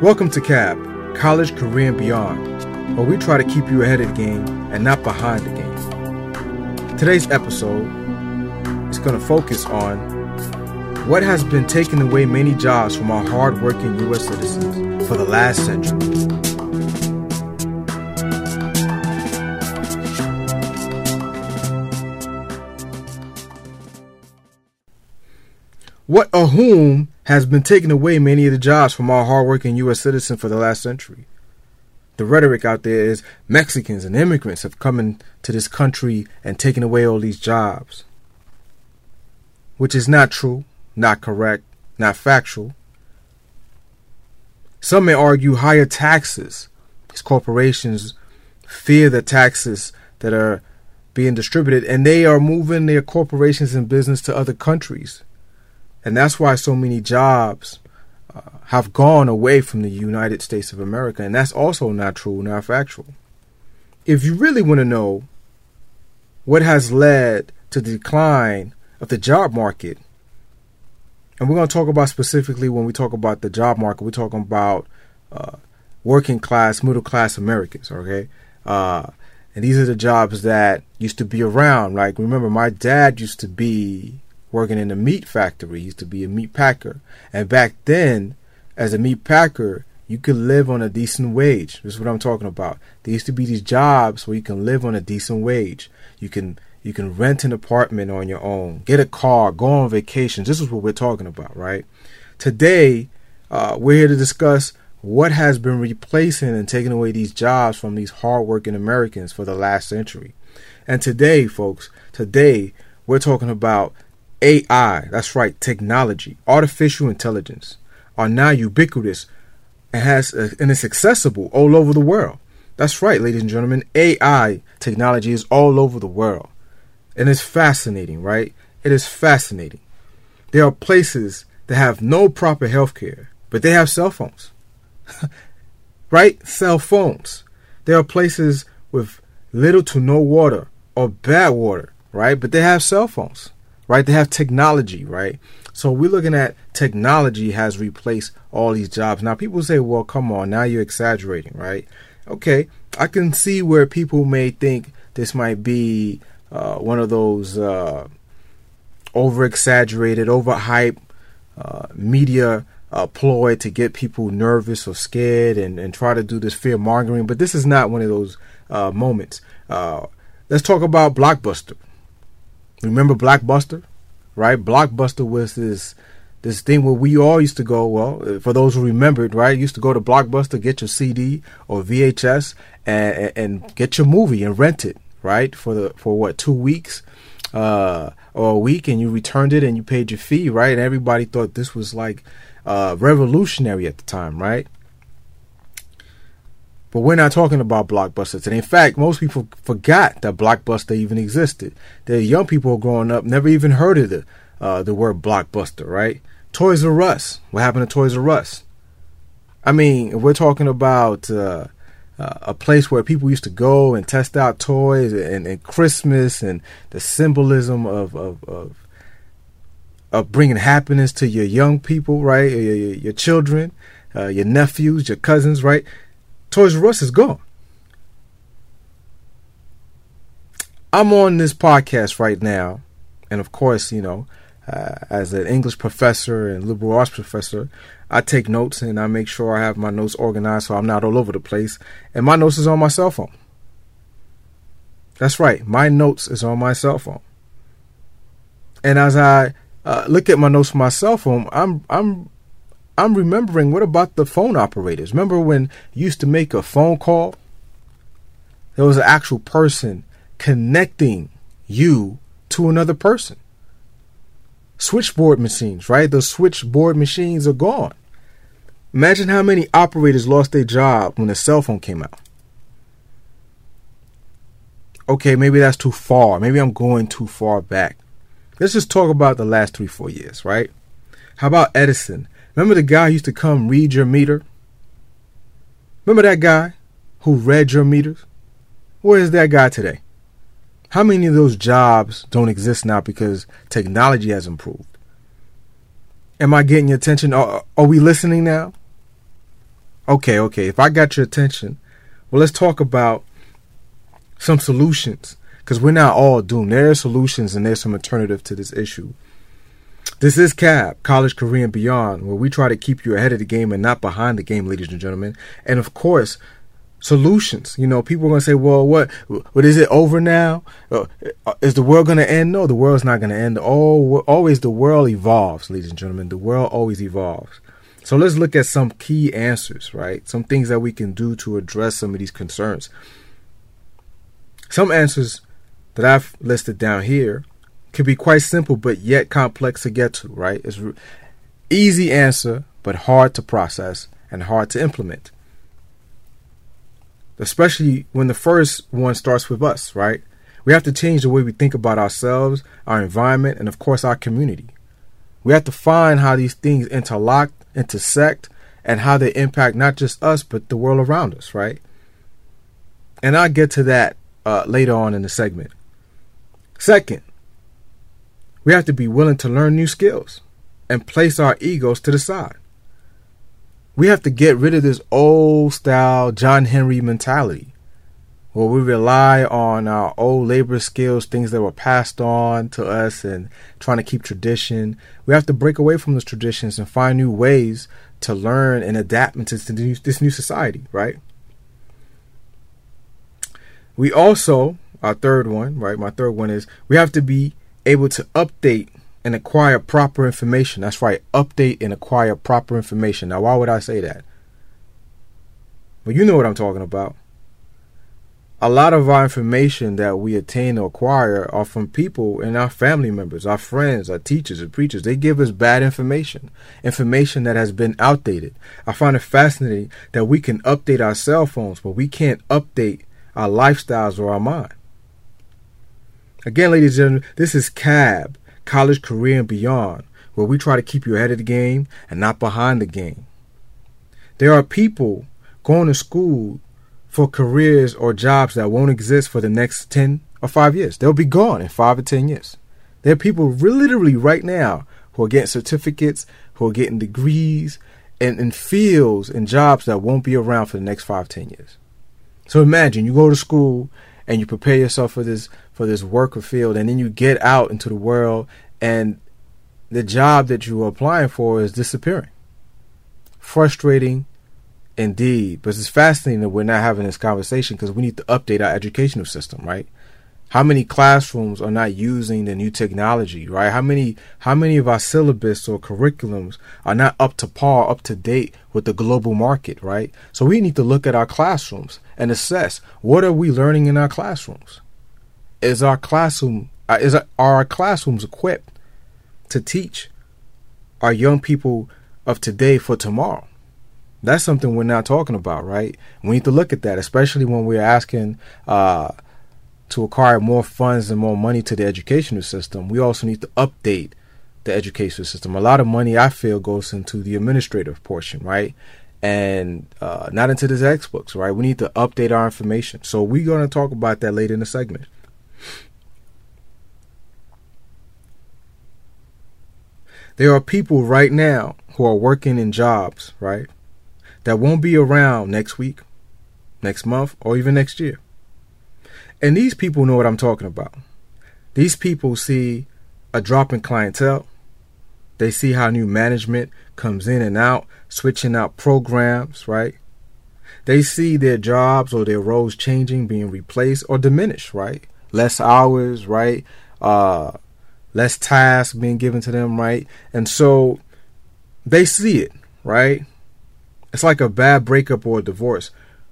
Welcome to CAB, College, Career, and Beyond, where we try to keep you ahead of the game and not behind the game. Today's episode is going to focus on what has been taking away many jobs from our hardworking U.S. citizens for the last century. What or whom has been taking away many of the jobs from our hardworking U.S. citizens for the last century? The rhetoric out there is Mexicans and immigrants have come into this country and taken away all these jobs, which is not true, not correct, not factual. Some may argue higher taxes. These corporations fear the taxes that are being distributed, and they are moving their corporations and business to other countries. And that's why so many jobs uh, have gone away from the United States of America. And that's also not true, not factual. If you really want to know what has led to the decline of the job market, and we're going to talk about specifically when we talk about the job market, we're talking about uh, working class, middle class Americans, okay? Uh, and these are the jobs that used to be around. Like, remember, my dad used to be working in a meat factory. He used to be a meat packer. And back then, as a meat packer, you could live on a decent wage. This is what I'm talking about. There used to be these jobs where you can live on a decent wage. You can you can rent an apartment on your own, get a car, go on vacations. This is what we're talking about, right? Today, uh, we're here to discuss what has been replacing and taking away these jobs from these hardworking Americans for the last century. And today, folks, today we're talking about AI, that's right, technology, artificial intelligence are now ubiquitous and has uh, and it's accessible all over the world. That's right, ladies and gentlemen. AI technology is all over the world. And it's fascinating, right? It is fascinating. There are places that have no proper health care, but they have cell phones. right? Cell phones. There are places with little to no water or bad water, right? But they have cell phones right? They have technology, right? So we're looking at technology has replaced all these jobs. Now people say, well, come on, now you're exaggerating, right? Okay, I can see where people may think this might be uh, one of those uh, over exaggerated, overhyped uh, media uh, ploy to get people nervous or scared and, and try to do this fear mongering. But this is not one of those uh, moments. Uh, let's talk about Blockbuster. Remember Blockbuster, right? Blockbuster was this this thing where we all used to go. Well, for those who remembered, right, used to go to Blockbuster, get your CD or VHS, and, and get your movie and rent it, right, for the for what two weeks, uh, or a week, and you returned it and you paid your fee, right? And everybody thought this was like uh, revolutionary at the time, right? But we're not talking about blockbusters. And in fact, most people forgot that blockbuster even existed. The young people growing up never even heard of the uh, the word blockbuster, right? Toys R Us. What happened to Toys R Us? I mean, we're talking about uh, uh, a place where people used to go and test out toys and, and Christmas and the symbolism of, of, of of bringing happiness to your young people, right? Your, your, your children, uh, your nephews, your cousins, right? Toys R Us is gone. I'm on this podcast right now, and of course, you know, uh, as an English professor and liberal arts professor, I take notes and I make sure I have my notes organized so I'm not all over the place. And my notes is on my cell phone. That's right, my notes is on my cell phone. And as I uh, look at my notes from my cell phone, I'm I'm I'm remembering what about the phone operators? Remember when you used to make a phone call? There was an actual person connecting you to another person. Switchboard machines, right? Those switchboard machines are gone. Imagine how many operators lost their job when the cell phone came out. Okay, maybe that's too far. Maybe I'm going too far back. Let's just talk about the last three, four years, right? How about Edison? Remember the guy who used to come read your meter? Remember that guy who read your meters? Where is that guy today? How many of those jobs don't exist now because technology has improved? Am I getting your attention? Are, are we listening now? Okay, okay. If I got your attention, well, let's talk about some solutions because we're not all doomed. There are solutions and there's some alternative to this issue. This is CAB, College, Career, and Beyond, where we try to keep you ahead of the game and not behind the game, ladies and gentlemen. And of course, solutions. You know, people are going to say, well, what, what is it over now? Uh, is the world going to end? No, the world's not going to end. Oh, always the world evolves, ladies and gentlemen. The world always evolves. So let's look at some key answers, right? Some things that we can do to address some of these concerns. Some answers that I've listed down here can be quite simple but yet complex to get to, right? It's easy answer but hard to process and hard to implement. Especially when the first one starts with us, right? We have to change the way we think about ourselves, our environment, and of course our community. We have to find how these things interlock, intersect, and how they impact not just us but the world around us, right? And I'll get to that uh, later on in the segment. Second, we have to be willing to learn new skills and place our egos to the side. We have to get rid of this old style John Henry mentality where we rely on our old labor skills, things that were passed on to us, and trying to keep tradition. We have to break away from those traditions and find new ways to learn and adapt into this new society, right? We also, our third one, right? My third one is we have to be able to update and acquire proper information. That's right, update and acquire proper information. Now, why would I say that? Well, you know what I'm talking about. A lot of our information that we attain or acquire are from people and our family members, our friends, our teachers, and preachers. They give us bad information, information that has been outdated. I find it fascinating that we can update our cell phones, but we can't update our lifestyles or our mind. Again, ladies and gentlemen, this is CAB, College, Career, and Beyond, where we try to keep you ahead of the game and not behind the game. There are people going to school for careers or jobs that won't exist for the next 10 or 5 years. They'll be gone in 5 or 10 years. There are people literally right now who are getting certificates, who are getting degrees, and in fields and jobs that won't be around for the next 5, 10 years. So imagine you go to school and you prepare yourself for this for this worker field and then you get out into the world and the job that you are applying for is disappearing. Frustrating indeed. But it's fascinating that we're not having this conversation because we need to update our educational system, right? How many classrooms are not using the new technology, right? How many how many of our syllabus or curriculums are not up to par, up to date with the global market, right? So we need to look at our classrooms and assess what are we learning in our classrooms? Is our classroom uh, is our, are our classrooms equipped to teach our young people of today for tomorrow? That's something we're not talking about, right? We need to look at that, especially when we're asking uh, to acquire more funds and more money to the educational system, we also need to update the educational system. A lot of money, I feel, goes into the administrative portion, right? And uh, not into the textbooks, right? We need to update our information. So we're going to talk about that later in the segment. There are people right now who are working in jobs, right, that won't be around next week, next month, or even next year. And these people know what I'm talking about. These people see a drop in clientele. They see how new management comes in and out, switching out programs, right? They see their jobs or their roles changing, being replaced or diminished, right? Less hours, right? Uh, less tasks being given to them, right? And so they see it, right? It's like a bad breakup or a divorce.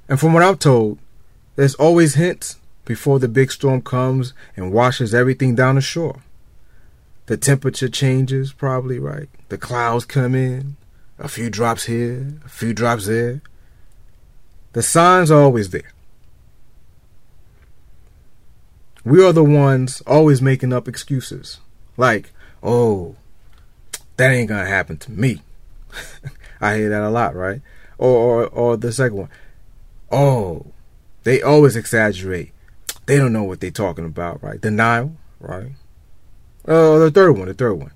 And from what I'm told, there's always hints before the big storm comes and washes everything down the shore. The temperature changes, probably, right? The clouds come in, a few drops here, a few drops there. The signs are always there. We are the ones always making up excuses. Like, oh, that ain't gonna happen to me. I hear that a lot, right? Or, or or the second one. Oh, they always exaggerate. They don't know what they're talking about, right? Denial, right? Oh, the third one, the third one.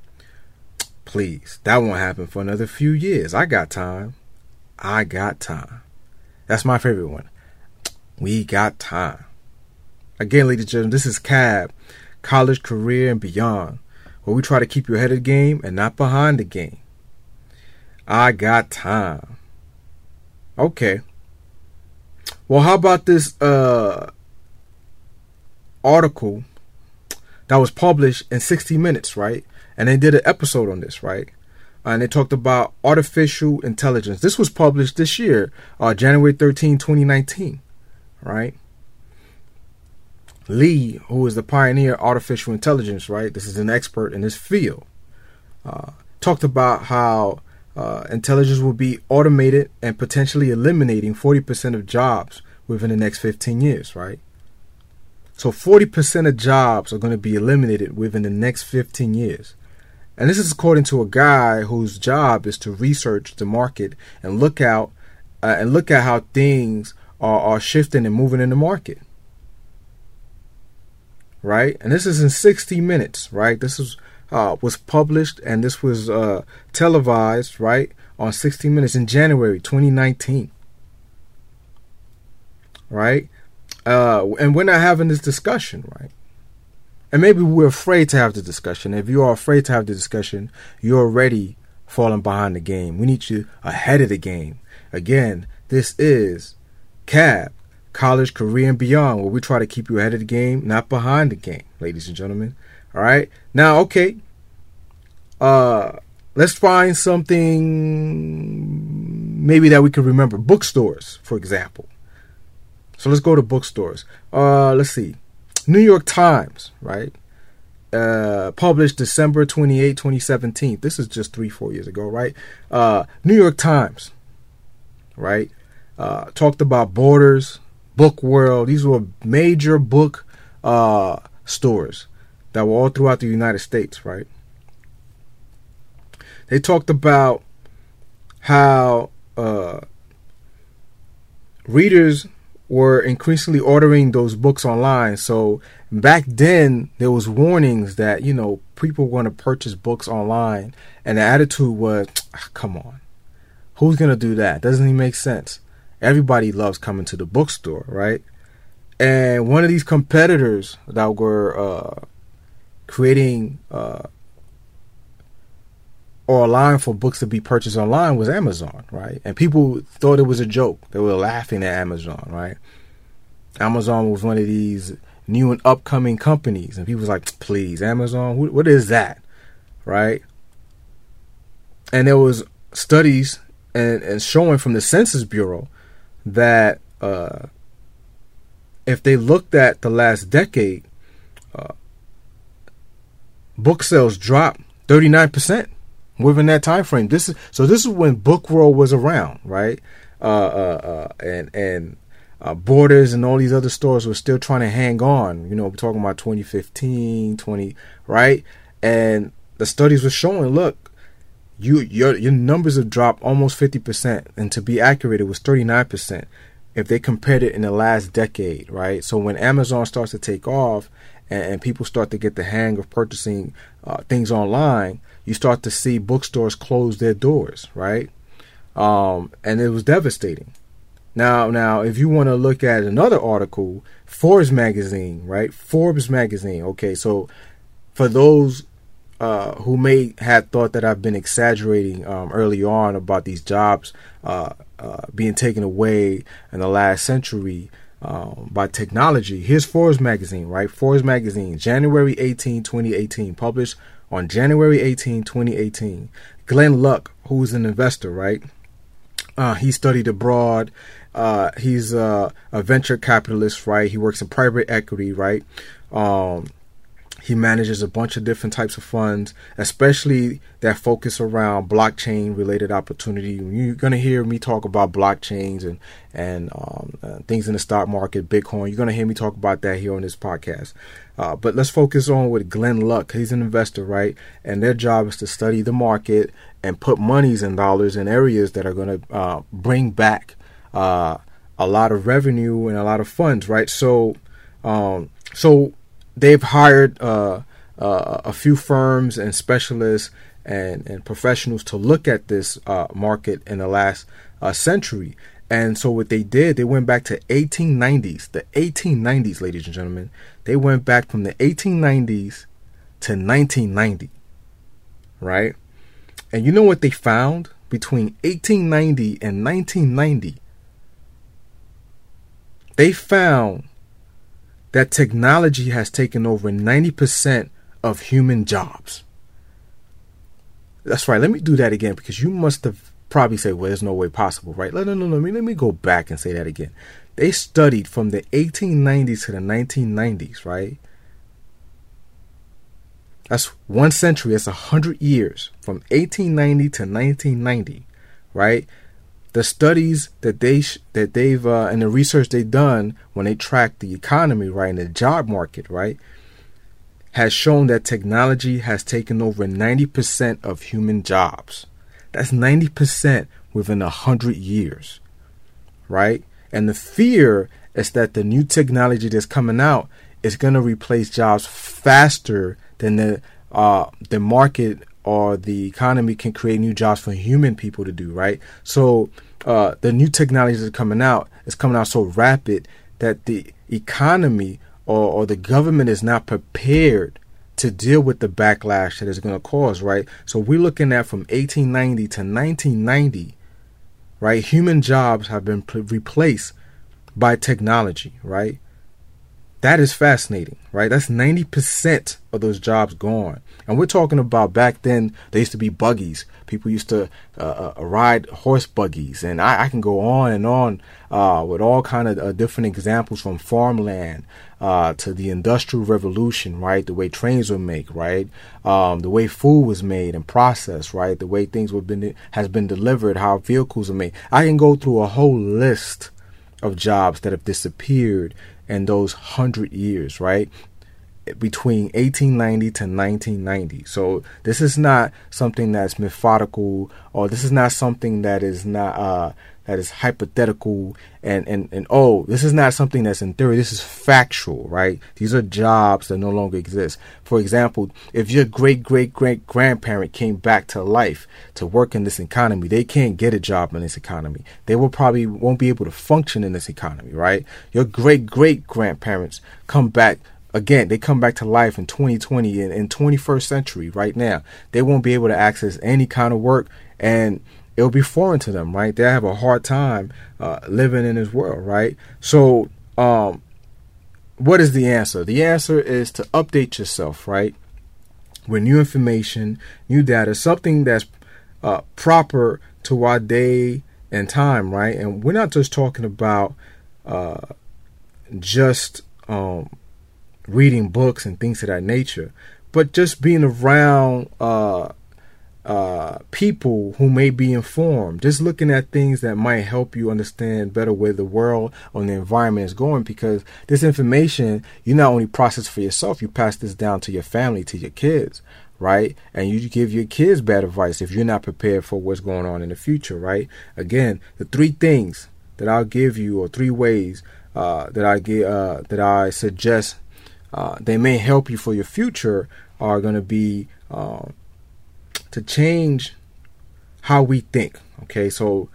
Please, that won't happen for another few years. I got time. I got time. That's my favorite one. We got time. Again, ladies and gentlemen, this is CAB, College, Career, and Beyond, where we try to keep you ahead of the game and not behind the game. I got time. Okay. Well, how about this uh, article that was published in 60 Minutes, right? And they did an episode on this, right? And they talked about artificial intelligence. This was published this year, uh, January 13, 2019, right? Lee, who is the pioneer artificial intelligence, right? This is an expert in this field. Uh, talked about how uh, intelligence will be automated and potentially eliminating 40% of jobs within the next 15 years, right? So 40% of jobs are going to be eliminated within the next 15 years. And this is according to a guy whose job is to research the market and look out uh, and look at how things are, are shifting and moving in the market. Right? And this is in 60 minutes, right? This is uh, was published and this was uh, televised, right, on 60 Minutes in January 2019. Right? Uh, and we're not having this discussion, right? And maybe we're afraid to have the discussion. If you are afraid to have the discussion, you're already falling behind the game. We need you ahead of the game. Again, this is CAB, College, Career, and Beyond, where we try to keep you ahead of the game, not behind the game, ladies and gentlemen. All right. Now, okay. Uh, let's find something maybe that we can remember. Bookstores, for example. So let's go to bookstores. Uh, let's see. New York Times, right? Uh, published December 28, 2017. This is just three, four years ago, right? Uh, New York Times, right? Uh, talked about Borders, Book World. These were major book uh, stores that were all throughout the United States, right? They talked about how uh, readers were increasingly ordering those books online. So back then, there was warnings that you know people were going to purchase books online, and the attitude was, ah, "Come on, who's going to do that? Doesn't even make sense." Everybody loves coming to the bookstore, right? And one of these competitors that were uh, creating uh, or allowing for books to be purchased online was Amazon, right? And people thought it was a joke. They were laughing at Amazon, right? Amazon was one of these new and upcoming companies, and people was like, "Please, Amazon, what is that?" Right? And there was studies and, and showing from the Census Bureau that uh, if they looked at the last decade, uh, book sales dropped 39% within that time frame. This is so this is when Book World was around, right? Uh, uh, uh, and and uh, Borders and all these other stores were still trying to hang on. You know, we're talking about 2015, 20, right? And the studies were showing, look, you your your numbers have dropped almost 50%, and to be accurate, it was 39% if they compared it in the last decade, right? So when Amazon starts to take off and, and people start to get the hang of purchasing uh, things online, you start to see bookstores close their doors, right? Um, and it was devastating. Now, now, if you want to look at another article, Forbes magazine, right? Forbes magazine. Okay, so for those uh, who may have thought that I've been exaggerating um, early on about these jobs uh, uh, being taken away in the last century um, by technology, here's Forbes magazine, right? Forbes magazine, January 18, 2018, published on January 18, 2018. Glenn Luck, who's an investor, right? Uh, he studied abroad. Uh, he's a venture capitalist, right? He works in private equity, right? Um, he manages a bunch of different types of funds, especially that focus around blockchain related opportunity. You're going to hear me talk about blockchains and and um, uh, things in the stock market, Bitcoin. You're going to hear me talk about that here on this podcast. Uh, but let's focus on with Glenn Luck. He's an investor, right? And their job is to study the market and put monies and dollars in areas that are going to uh, bring back uh, a lot of revenue and a lot of funds, right? So, um, so they've hired uh, uh, a few firms and specialists and, and professionals to look at this uh, market in the last uh, century. And so what they did, they went back to 1890s, the 1890s, ladies and gentlemen. They went back from the 1890s to 1990, right? And you know what they found between 1890 and 1990? They found that technology has taken over 90% of human jobs. That's right. Let me do that again because you must have probably said, well, there's no way possible, right? No, no, no. Let me, let me go back and say that again. They studied from the 1890s to the 1990s, right? That's one century. That's a hundred years from 1890 to 1990, right? The studies that they sh- that they've uh, and the research they've done when they track the economy, right, and the job market, right, has shown that technology has taken over 90% of human jobs. That's 90% within a hundred years, right? And the fear is that the new technology that's coming out is going to replace jobs faster than the uh, the market or the economy can create new jobs for human people to do, right? So uh, the new technologies are coming out is coming out so rapid that the economy or, or the government is not prepared to deal with the backlash that it's going to cause, right? So we're looking at from 1890 to 1990, right? Human jobs have been replaced by technology, right? That is fascinating, right? That's 90% of those jobs gone. And we're talking about back then, there used to be buggies. People used to uh, uh, ride horse buggies. And I, I, can go on and on uh, with all kind of uh, different examples from farmland uh, to the industrial revolution, right? The way trains were made, right? Um, the way food was made and processed, right? The way things were been has been delivered, how vehicles are made. I can go through a whole list of jobs that have disappeared in those hundred years, right? Between 1890 to 1990. So this is not something that's methodical, or this is not something that is not uh, that is hypothetical and, and, and oh, this is not something that's in theory. This is factual, right? These are jobs that no longer exist. For example, if your great great great grandparent came back to life to work in this economy, they can't get a job in this economy. They will probably won't be able to function in this economy, right? Your great great grandparents come back again, they come back to life in 2020 and in 21st century right now. They won't be able to access any kind of work and it'll be foreign to them, right? They have a hard time uh, living in this world, right? So, um, what is the answer? The answer is to update yourself, right? With new information, new data, something that's uh, proper to our day and time, right? And we're not just talking about uh, just um, reading books and things of that nature, but just being around uh, uh, people who may be informed, just looking at things that might help you understand better where the world or the environment is going. Because this information you not only process for yourself, you pass this down to your family, to your kids, right? And you give your kids bad advice if you're not prepared for what's going on in the future, right? Again, the three things that I'll give you, or three ways uh, that I get uh, that I suggest uh, they may help you for your future, are going to be um, to change how we think. Okay, so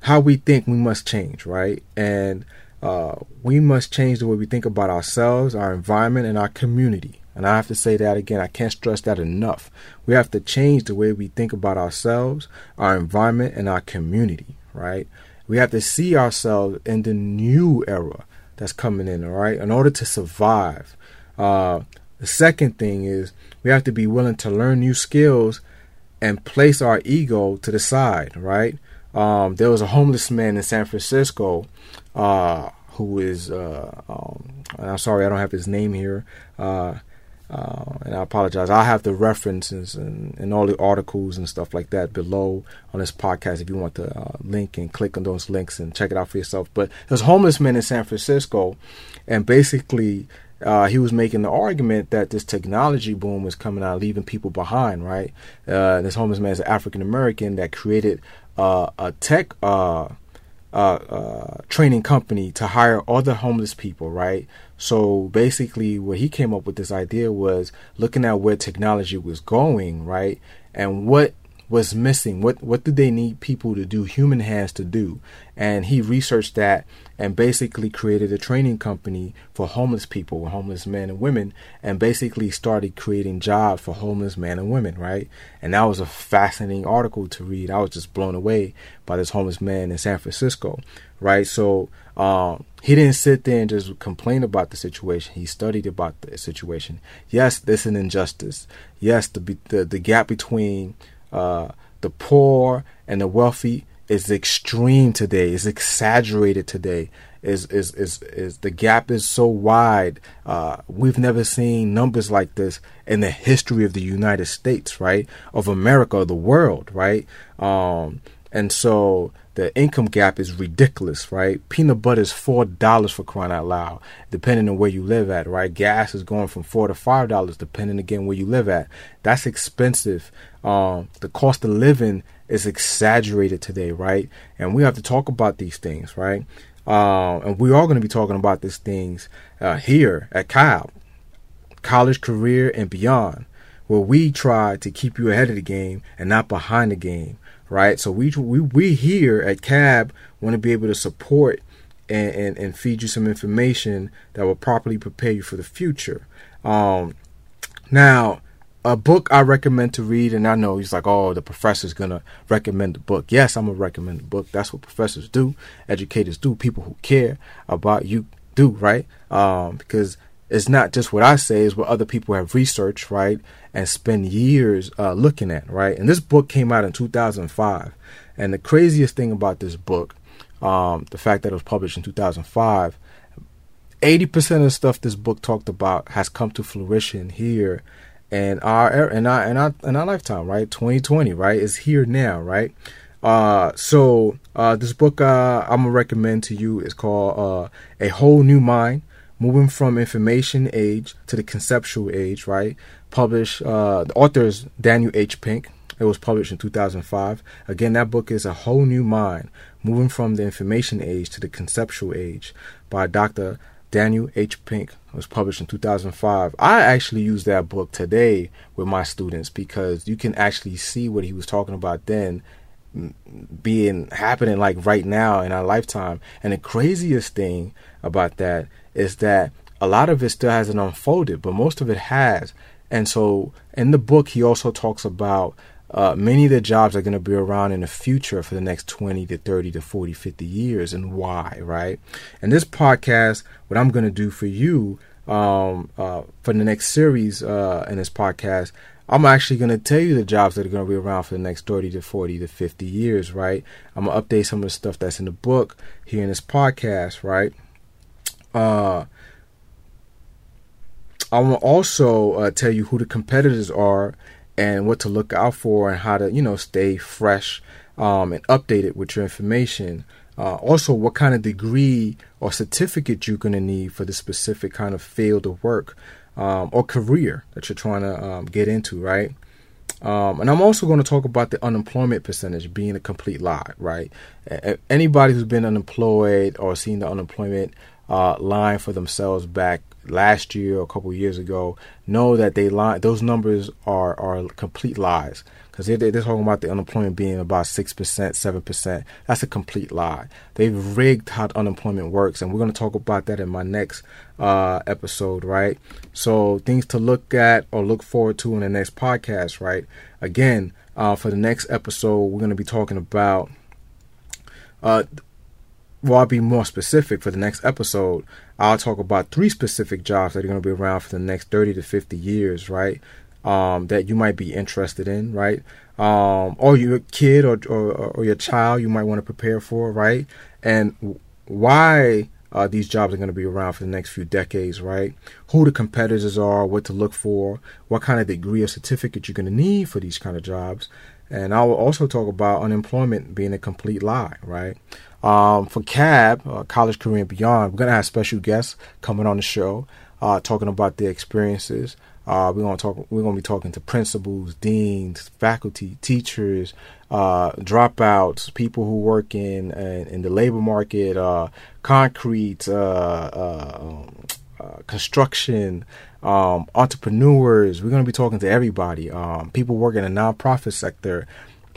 how we think we must change, right? And uh, we must change the way we think about ourselves, our environment, and our community. And I have to say that again, I can't stress that enough. We have to change the way we think about ourselves, our environment, and our community, right? We have to see ourselves in the new era that's coming in, all right, in order to survive. Uh, the second thing is we have to be willing to learn new skills and place our ego to the side, right? Um, there was a homeless man in San Francisco uh, who is, uh, um, I'm sorry, I don't have his name here, uh, uh, and I apologize. I'll have the references and, and, all the articles and stuff like that below on this podcast if you want to uh, link and click on those links and check it out for yourself. But there's a homeless man in San Francisco, and basically uh, he was making the argument that this technology boom was coming out, leaving people behind, right? Uh, this homeless man is an African American that created uh, a tech uh, uh, uh, training company to hire other homeless people, right? So basically, what he came up with this idea was looking at where technology was going, right? and what was missing what what do they need people to do human hands to do and he researched that and basically created a training company for homeless people homeless men and women and basically started creating jobs for homeless men and women right and that was a fascinating article to read i was just blown away by this homeless man in san francisco right so um, he didn't sit there and just complain about the situation. He studied about the situation. Yes, this is an injustice. Yes, the the, the gap between uh, the poor and the wealthy is extreme today. Is exaggerated today. Is is is is the gap is so wide? Uh, we've never seen numbers like this in the history of the United States, right? Of America, the world, right? Um, and so the income gap is ridiculous, right? Peanut butter is four dollars for crying out loud, depending on where you live at, right? Gas is going from four to five dollars, depending again where you live at. That's expensive. Um, the cost of living is exaggerated today, right? And we have to talk about these things, right? Um, and we are going to be talking about these things uh, here at CAB, college, career, and beyond, where we try to keep you ahead of the game and not behind the game right? So we we we here at Cab want to be able to support and, and, and feed you some information that will properly prepare you for the future. Um, now, a book I recommend to read, and I know he's like, oh, the professor's gonna recommend the book. Yes, I'm gonna recommend the book. That's what professors do, educators do, people who care about you do, right? Um, because it's not just what I say, it's what other people have researched, right? And spend years uh, looking at, right? And this book came out in 2005. And the craziest thing about this book, um, the fact that it was published in 2005, 80% of the stuff this book talked about has come to fruition here in our and our and our in our lifetime, right? 2020, right? Is here now, right? Uh, so uh, this book uh, I'm gonna recommend to you is called uh, A Whole New Mind moving from information age to the conceptual age, right? Published, uh, the author is Daniel H. Pink. It was published in 2005. Again, that book is A Whole New Mind, moving from the information age to the conceptual age by Dr. Daniel H. Pink. Was published in 2005. I actually use that book today with my students because you can actually see what he was talking about then being happening like right now in our lifetime. And the craziest thing about that is that a lot of it still hasn't unfolded, but most of it has. And so in the book, he also talks about uh, many of the jobs are going to be around in the future for the next 20 to 30 to 40, 50 years and why, right? And this podcast, what I'm going to do for you um, uh, for the next series uh, in this podcast, I'm actually going to tell you the jobs that are going to be around for the next 30 to 40 to 50 years, right? I'm going to update some of the stuff that's in the book here in this podcast, right? Uh, I will also uh, tell you who the competitors are and what to look out for and how to, you know, stay fresh um, and updated with your information. Uh, also, what kind of degree or certificate you're going to need for the specific kind of field of work um, or career that you're trying to um, get into, right? Um, and I'm also going to talk about the unemployment percentage being a complete lie, right? Anybody who's been unemployed or seen the unemployment uh, line for themselves back last year or a couple years ago know that they lie. Those numbers are are complete lies because they're, they're talking about the unemployment being about six percent, seven percent. That's a complete lie. They've rigged how unemployment works, and we're going to talk about that in my next uh, episode, right? So things to look at or look forward to in the next podcast, right? Again, uh, for the next episode, we're going to be talking about. Uh, well, I'll be more specific for the next episode. I'll talk about three specific jobs that are going to be around for the next 30 to 50 years, right? Um, that you might be interested in, right? Um, or your kid or, or, or your child you might want to prepare for, right? And why uh, these jobs are going to be around for the next few decades, right? Who the competitors are, what to look for, what kind of degree or certificate you're going to need for these kind of jobs. And I will also talk about unemployment being a complete lie, right? Um, for CAB, uh, College Career and Beyond, we're going to have special guests coming on the show uh, talking about their experiences. Uh, we're going to talk. We're to be talking to principals, deans, faculty, teachers, uh, dropouts, people who work in in, in the labor market, uh, concrete, uh, um, construction, um, entrepreneurs. We're going to be talking to everybody. Um, people working in the nonprofit sector.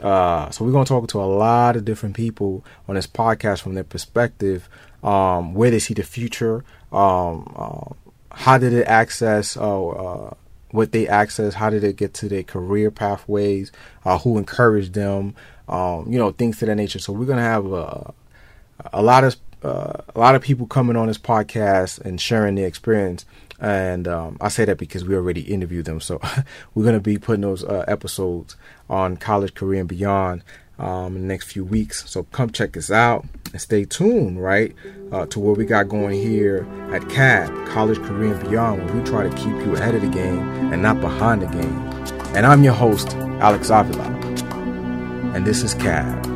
Uh, so we're going to talk to a lot of different people on this podcast from their perspective, um, where they see the future, um, uh, how did it access, uh, uh, what they access, how did it get to their career pathways, uh, who encouraged them, um, you know, things to that nature. So we're going to have a, a lot of uh, a lot of people coming on this podcast and sharing their experience. And um, I say that because we already interviewed them. So we're going to be putting those uh, episodes on College Career and Beyond um, in the next few weeks. So come check us out and stay tuned, right, uh, to what we got going here at CAB, College Career and Beyond, where we try to keep you ahead of the game and not behind the game. And I'm your host, Alex Avila. And this is CAB.